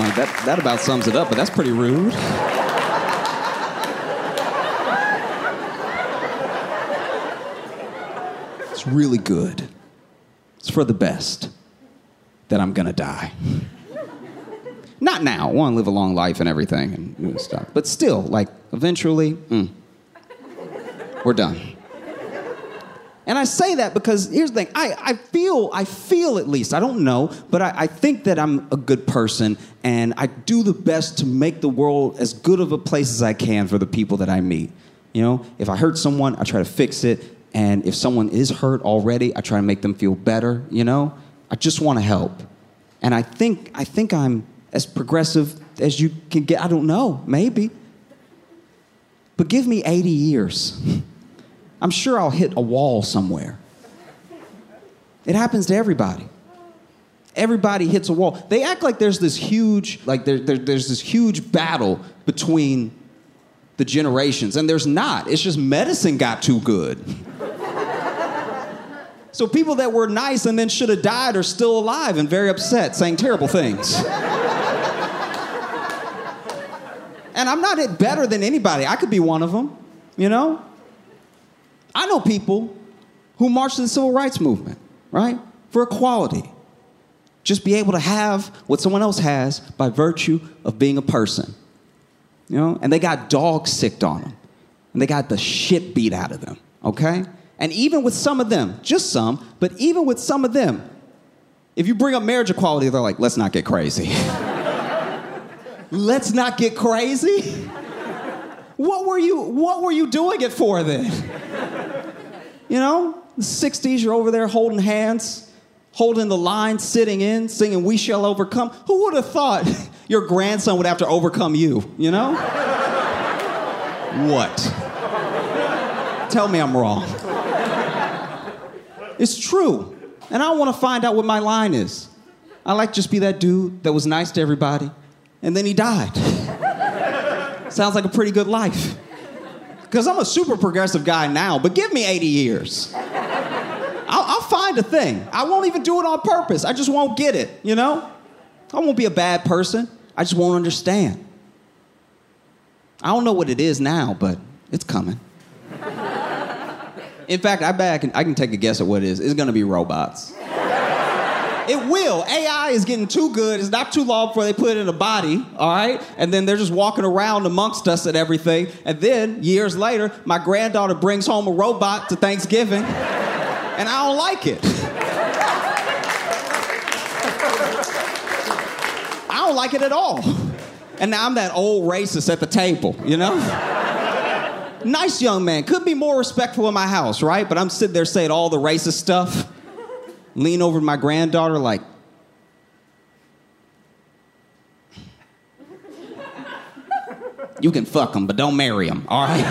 I'm like that that about sums it up but that's pretty rude It's really good. It's for the best that I'm gonna die. Not now. I want to live a long life and everything and stuff. But still, like, eventually, mm, we're done. And I say that because here's the thing. I, I feel, I feel at least, I don't know, but I, I think that I'm a good person and I do the best to make the world as good of a place as I can for the people that I meet. You know, if I hurt someone, I try to fix it. And if someone is hurt already, I try to make them feel better, you know? I just want to help. And I think I think I'm as progressive as you can get. I don't know, maybe. But give me 80 years. I'm sure I'll hit a wall somewhere. It happens to everybody. Everybody hits a wall. They act like there's this huge, like there, there, there's this huge battle between the generations, and there's not. It's just medicine got too good. So people that were nice and then should have died are still alive and very upset, saying terrible things. and I'm not better than anybody. I could be one of them, you know? I know people who marched in the civil rights movement, right? For equality. Just be able to have what someone else has by virtue of being a person. You know? And they got dog sicked on them. And they got the shit beat out of them, okay? And even with some of them, just some, but even with some of them, if you bring up marriage equality, they're like, let's not get crazy. let's not get crazy. What were you what were you doing it for then? You know, the 60s, you're over there holding hands, holding the line, sitting in, singing We Shall Overcome. Who would have thought your grandson would have to overcome you, you know? what? Tell me I'm wrong. It's true. And I want to find out what my line is. I like just be that dude that was nice to everybody, and then he died. Sounds like a pretty good life. Because I'm a super progressive guy now, but give me 80 years. I'll, I'll find a thing. I won't even do it on purpose. I just won't get it, you know? I won't be a bad person. I just won't understand. I don't know what it is now, but it's coming. In fact, I bet I can, I can take a guess at what it is. It's gonna be robots. It will. AI is getting too good. It's not too long before they put it in a body, all right? And then they're just walking around amongst us and everything. And then, years later, my granddaughter brings home a robot to Thanksgiving, and I don't like it. I don't like it at all. And now I'm that old racist at the table, you know? nice young man. Could be more respectful in my house, right? But I'm sitting there saying all the racist stuff lean over my granddaughter like, You can fuck him, but don't marry him, all right?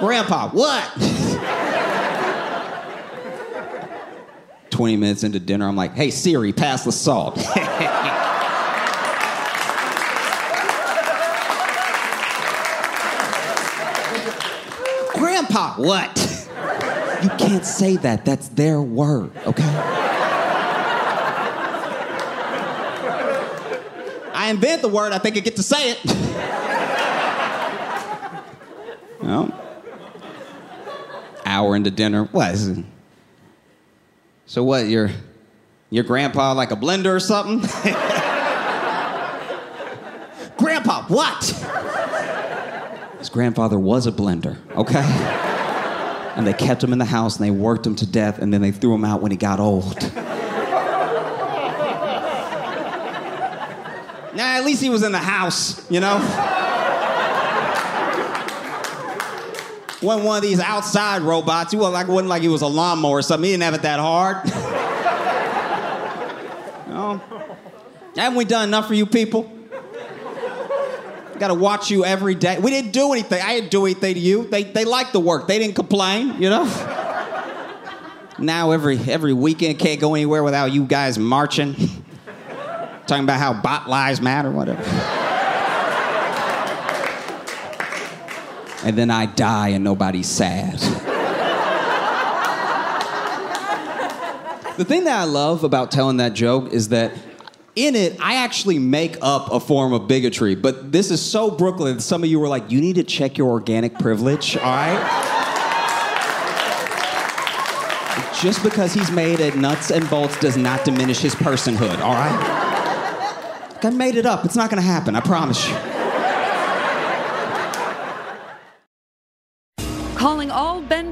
Grandpa, what? 20 minutes into dinner, I'm like, hey, Siri, pass the salt. Grandpa, what? You can't say that. That's their word, okay? I invent the word, I think I get to say it. well, hour into dinner. What? So what? Your your grandpa like a blender or something? grandpa, what? His grandfather was a blender, okay? And they kept him in the house and they worked him to death and then they threw him out when he got old. Nah, at least he was in the house, you know? wasn't one of these outside robots. He wasn't like, wasn't like he was a lawnmower or something. He didn't have it that hard. no. Haven't we done enough for you people? Got to watch you every day. We didn't do anything. I didn't do anything to you. They, they liked the work. They didn't complain, you know? now every, every weekend can't go anywhere without you guys marching. Talking about how bot lives matter, whatever. and then I die and nobody's sad. the thing that I love about telling that joke is that in it, I actually make up a form of bigotry, but this is so Brooklyn. Some of you were like, you need to check your organic privilege, all right? Just because he's made it nuts and bolts does not diminish his personhood, all right? I made it up. It's not gonna happen, I promise you. Calling all benders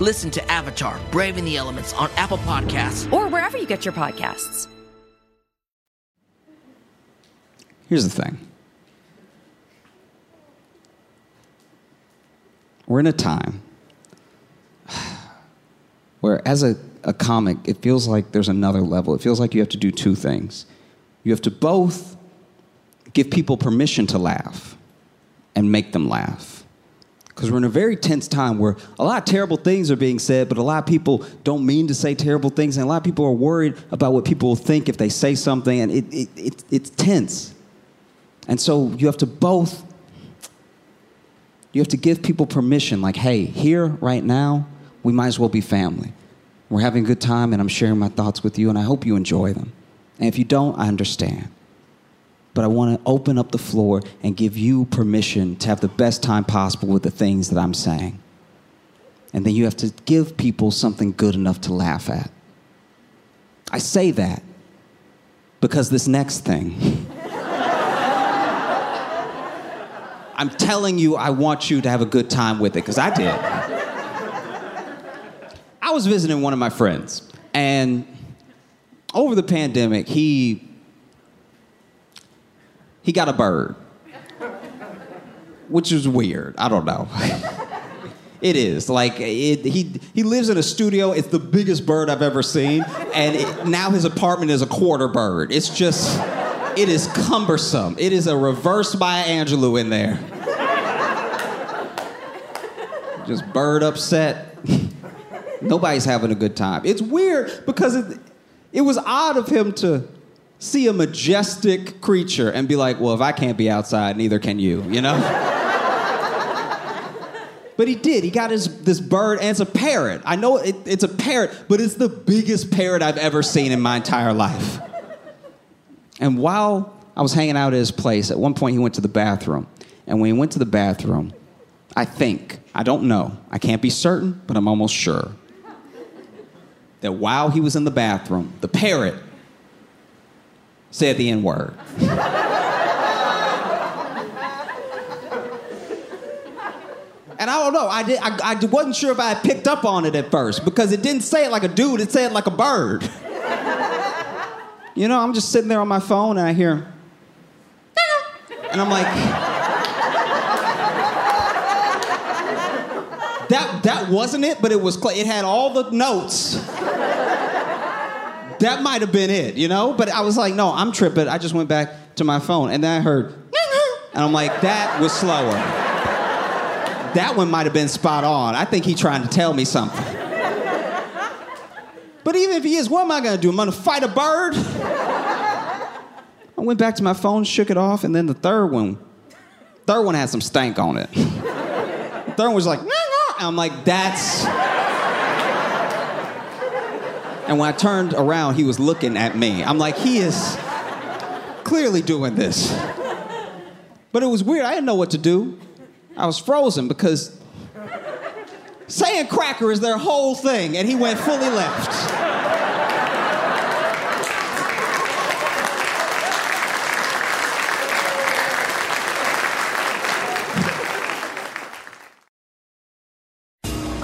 Listen to Avatar Braving the Elements on Apple Podcasts. or wherever you get your podcasts. Here's the thing we're in a time where, as a, a comic, it feels like there's another level. It feels like you have to do two things. You have to both give people permission to laugh and make them laugh. Because we're in a very tense time where a lot of terrible things are being said, but a lot of people don't mean to say terrible things, and a lot of people are worried about what people will think if they say something, and it, it, it, it's tense. And so you have to both, you have to give people permission, like, hey, here, right now, we might as well be family. We're having a good time, and I'm sharing my thoughts with you, and I hope you enjoy them. And if you don't, I understand. But I want to open up the floor and give you permission to have the best time possible with the things that I'm saying. And then you have to give people something good enough to laugh at. I say that because this next thing. I'm telling you, I want you to have a good time with it, because I did. I was visiting one of my friends, and over the pandemic, he he got a bird, which is weird. I don't know. It is like it, he he lives in a studio. It's the biggest bird I've ever seen, and it, now his apartment is a quarter bird. It's just, it is cumbersome. It is a reverse Maya Angelou in there. Just bird upset. Nobody's having a good time. It's weird because it, it was odd of him to see a majestic creature and be like, well, if I can't be outside, neither can you, you know? But he did. He got his this bird, and it's a parrot. I know it, it's a parrot, but it's the biggest parrot I've ever seen in my entire life. And while I was hanging out at his place, at one point he went to the bathroom. And when he went to the bathroom, I think, I don't know, I can't be certain, but I'm almost sure that while he was in the bathroom, the parrot said the N word. And I don't know. I, did, I, I wasn't sure if I had picked up on it at first because it didn't say it like a dude, it said it like a bird. you know, I'm just sitting there on my phone and I hear, and I'm like, that, that wasn't it, but it was, cl- it had all the notes. That might have been it, you know? But I was like, no, I'm tripping. I just went back to my phone and then I heard, and I'm like, that was slower that one might have been spot on. I think he's trying to tell me something. But even if he is, what am I gonna do? I'm gonna fight a bird? I went back to my phone, shook it off, and then the third one, third one had some stank on it. The third one was like, I'm like, that's. And when I turned around, he was looking at me. I'm like, he is clearly doing this. But it was weird. I didn't know what to do. I was frozen because saying cracker is their whole thing, and he went fully left.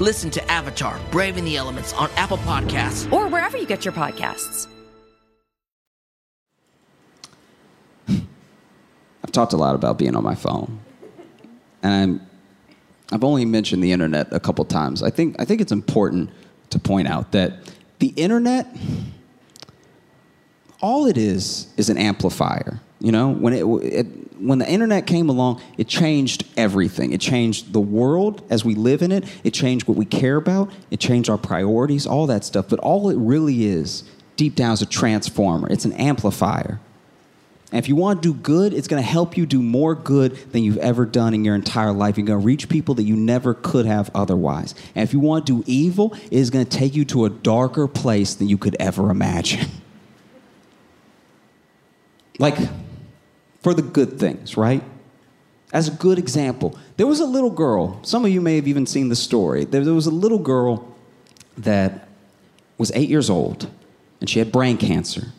Listen to Avatar Braving the Elements on Apple Podcasts. or wherever you get your podcasts. I've talked a lot about being on my phone, and I'm, I've only mentioned the internet a couple times. I think I think it's important to point out that the internet, all it is, is an amplifier. You know, when it, it when the internet came along, it changed everything. It changed the world as we live in it. It changed what we care about. It changed our priorities, all that stuff. But all it really is, deep down, is a transformer. It's an amplifier. And if you want to do good, it's going to help you do more good than you've ever done in your entire life. You're going to reach people that you never could have otherwise. And if you want to do evil, it is going to take you to a darker place than you could ever imagine. like, for the good things, right? As a good example, there was a little girl, some of you may have even seen the story. There, there was a little girl that was eight years old, and she had brain cancer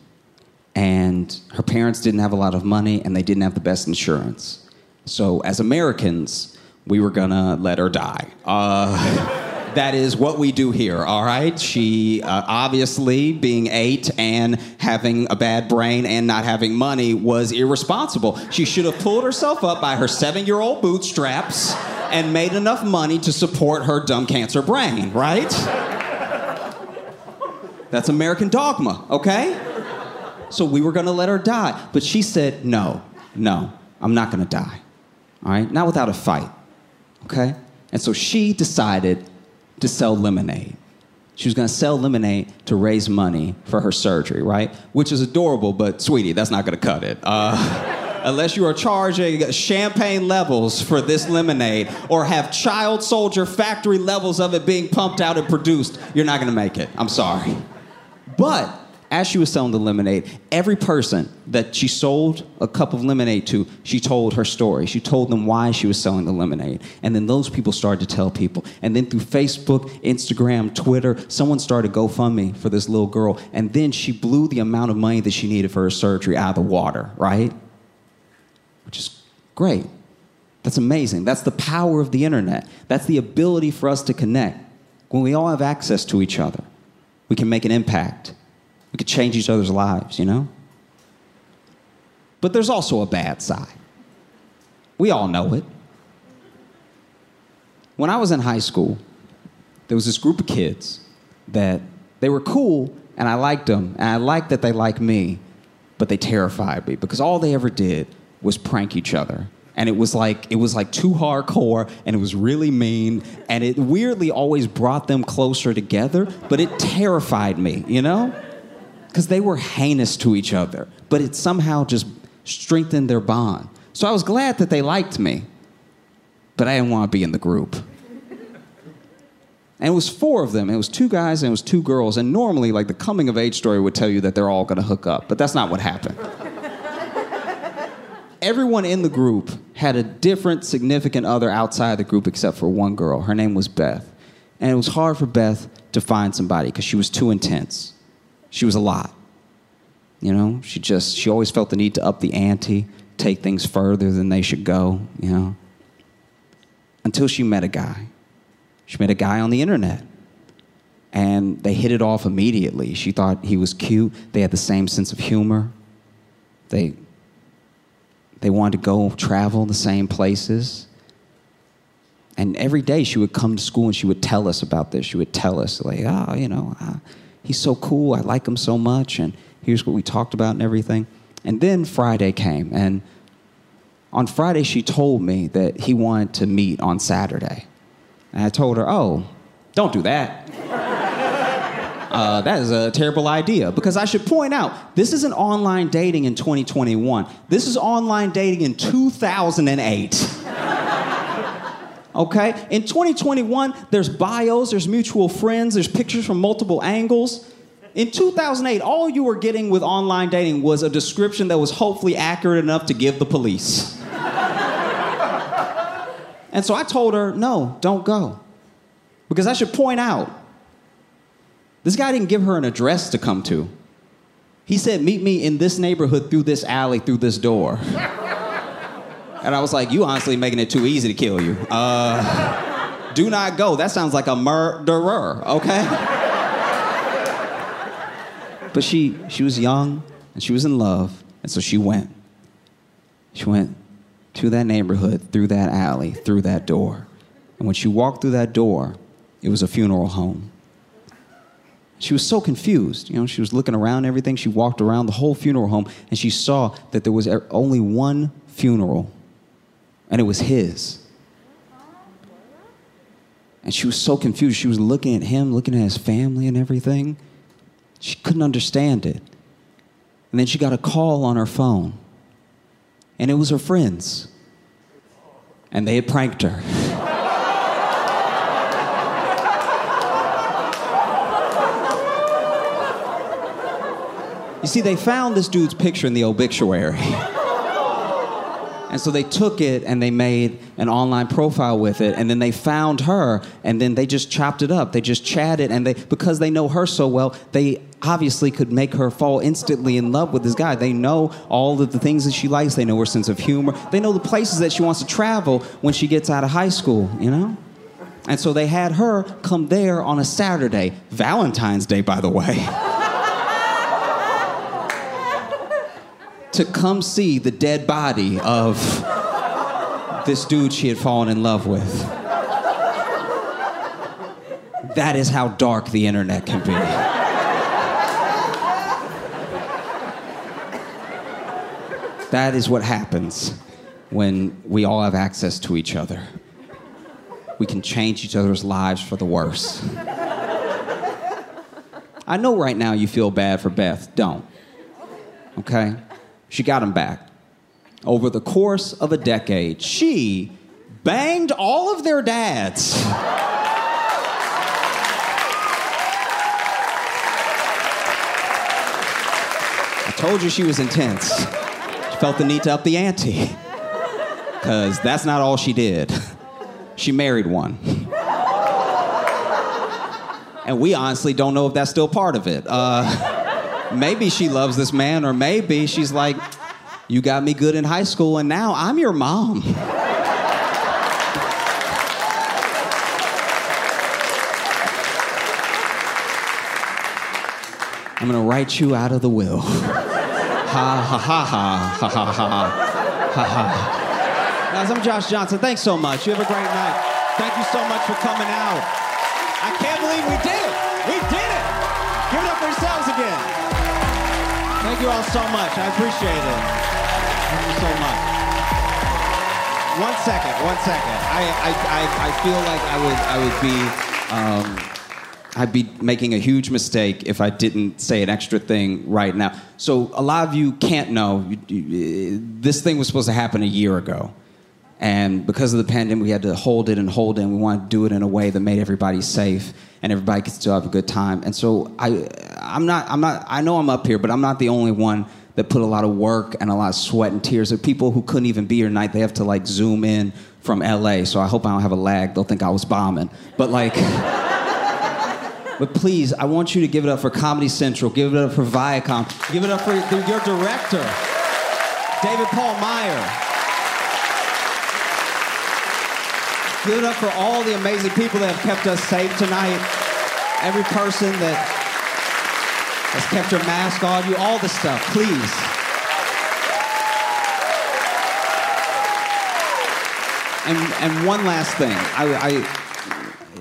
and her parents didn't have a lot of money and they didn't have the best insurance. So, as Americans, we were gonna let her die. Uh, that is what we do here, all right? She uh, obviously, being eight and having a bad brain and not having money, was irresponsible. She should have pulled herself up by her seven year old bootstraps and made enough money to support her dumb cancer brain, right? That's American dogma, okay? So we were gonna let her die. But she said, no, no, I'm not gonna die. All right? Not without a fight. Okay? And so she decided to sell lemonade. She was gonna sell lemonade to raise money for her surgery, right? Which is adorable, but sweetie, that's not gonna cut it. Uh, unless you are charging champagne levels for this lemonade or have child soldier factory levels of it being pumped out and produced, you're not gonna make it. I'm sorry. But as she was selling the lemonade, every person that she sold a cup of lemonade to, she told her story. She told them why she was selling the lemonade. And then those people started to tell people. And then through Facebook, Instagram, Twitter, someone started GoFundMe for this little girl. And then she blew the amount of money that she needed for her surgery out of the water, right? Which is great. That's amazing. That's the power of the internet. That's the ability for us to connect. When we all have access to each other, we can make an impact. We could change each other's lives, you know? But there's also a bad side. We all know it. When I was in high school, there was this group of kids that they were cool and I liked them and I liked that they liked me, but they terrified me because all they ever did was prank each other and it was like it was like too hardcore and it was really mean and it weirdly always brought them closer together but it terrified me you know because they were heinous to each other but it somehow just strengthened their bond so i was glad that they liked me but i didn't want to be in the group and it was four of them it was two guys and it was two girls and normally like the coming of age story would tell you that they're all going to hook up but that's not what happened everyone in the group had a different significant other outside the group except for one girl. Her name was Beth. And it was hard for Beth to find somebody because she was too intense. She was a lot. You know, she just, she always felt the need to up the ante, take things further than they should go, you know. Until she met a guy. She met a guy on the internet. And they hit it off immediately. She thought he was cute. They had the same sense of humor. They they wanted to go travel the same places. And every day she would come to school and she would tell us about this. She would tell us, like, oh, you know, uh, he's so cool. I like him so much. And here's what we talked about and everything. And then Friday came. And on Friday, she told me that he wanted to meet on Saturday. And I told her, oh, don't do that uh, that is a terrible idea. Because I should point out, this isn't online dating in 2021. This is online dating in 2008. okay? In 2021, there's bios, there's mutual friends, there's pictures from multiple angles. In 2008, all you were getting with online dating was a description that was hopefully accurate enough to give the police. and so I told her, no, don't go. Because I should point out, this guy didn't give her an address to come to. He said, Meet me in this neighborhood through this alley, through this door. and I was like, You honestly making it too easy to kill you. Uh, do not go. That sounds like a murderer, okay? but she, she was young and she was in love, and so she went. She went to that neighborhood, through that alley, through that door. And when she walked through that door, it was a funeral home she was so confused. You know, she was looking around everything. She walked around the whole funeral home and she saw that there was only one funeral, and it was his. And she was so confused. She was looking at him, looking at his family and everything. She couldn't understand it. And then she got a call on her phone, and it was her friends. And they had pranked her. You see, they found this dude's picture in the obituary. And so they took it and they made an online profile with it, and then they found her, and then they just chopped it up. They just chatted, and they because they know her so well, they obviously could make her fall instantly in love with this guy. They know all of the things that she likes. They know her sense of humor. They know the places that she wants to travel when she gets out of high school. You know. And so they had her come there on a Saturday, Valentine's Day, by the way. to come see the dead body of this dude she had fallen in love with. That is how dark the internet can be. That is what happens when we all have access to each other. We can change each other's lives for the worse. I know right now you feel bad for Beth. Don't. Okay? She got him back. Over the course of a decade, she banged all of their dads. I told you she was intense. She felt the need to up the ante. Because that's not all she did. She married one. And we honestly don't know if that's still part of it. Uh, maybe she loves this man, or maybe she's like, You got me good in high school, and now I'm your mom. I'm gonna write you out of the will. ha ha ha ha ha ha ha ha. Guys, I'm Josh Johnson. Thanks so much. You have a great night. Thank you so much for coming out. I can't believe we did it. We did it. Give it up for yourselves again. You all so much. I appreciate it. Thank you so much. One second. One second. I I I, I feel like I would I would be. Um, I'd be making a huge mistake if I didn't say an extra thing right now. So a lot of you can't know. You- This thing was supposed to happen a year ago, and because of the pandemic, we had to hold it and hold it. And we wanted to do it in a way that made everybody safe and everybody could still have a good time. And so I, I'm not. I'm not. I know I'm up here, but I'm not the only one that put a lot of work and a lot of sweat and tears. There are people who couldn't even be here tonight. They have to like zoom in from LA. So I hope I don't have a lag. They'll think I was bombing. But like. But please, I want you to give it up for Comedy Central, give it up for Viacom, give it up for your director, David Paul Meyer. Give it up for all the amazing people that have kept us safe tonight. Every person that has kept your mask on, you, all the stuff, please. And, and one last thing. I, I,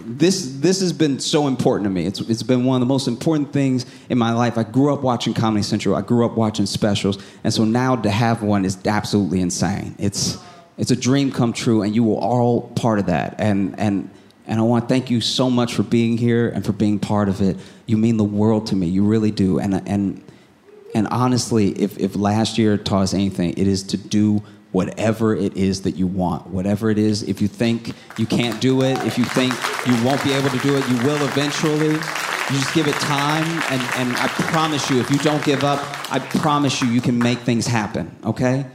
this this has been so important to me. It's it's been one of the most important things in my life. I grew up watching Comedy Central. I grew up watching specials, and so now to have one is absolutely insane. It's it's a dream come true, and you were all part of that. And and and I want to thank you so much for being here and for being part of it. You mean the world to me. You really do. And and and honestly, if, if last year taught us anything, it is to do whatever it is that you want. Whatever it is, if you think you can't do it, if you think you won't be able to do it, you will eventually. You just give it time, and, and I promise you, if you don't give up, I promise you, you can make things happen, okay?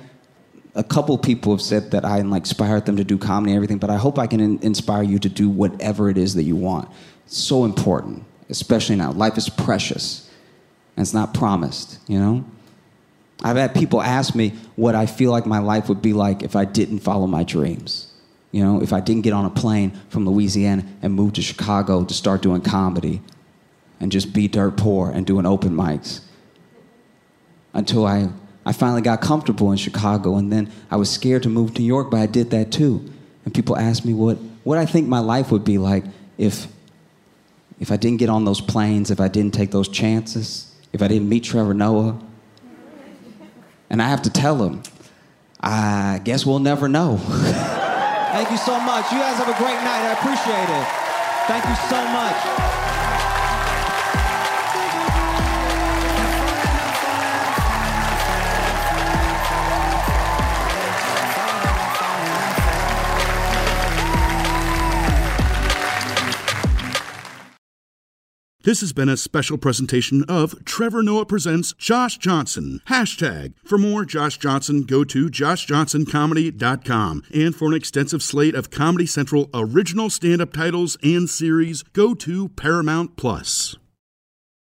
A couple people have said that I like inspired them to do comedy and everything, but I hope I can in- inspire you to do whatever it is that you want. It's so important, especially now. Life is precious and it's not promised, you know? I've had people ask me what I feel like my life would be like if I didn't follow my dreams. You know, if I didn't get on a plane from Louisiana and move to Chicago to start doing comedy and just be dirt poor and doing open mics. Until I, I finally got comfortable in Chicago and then I was scared to move to New York, but I did that too. And people ask me what, what I think my life would be like if, if I didn't get on those planes, if I didn't take those chances, if I didn't meet Trevor Noah. And I have to tell them, I guess we'll never know. Thank you so much. You guys have a great night. I appreciate it. Thank you so much. This has been a special presentation of Trevor Noah Presents Josh Johnson. Hashtag. For more Josh Johnson, go to joshjohnsoncomedy.com. And for an extensive slate of Comedy Central original stand up titles and series, go to Paramount Plus.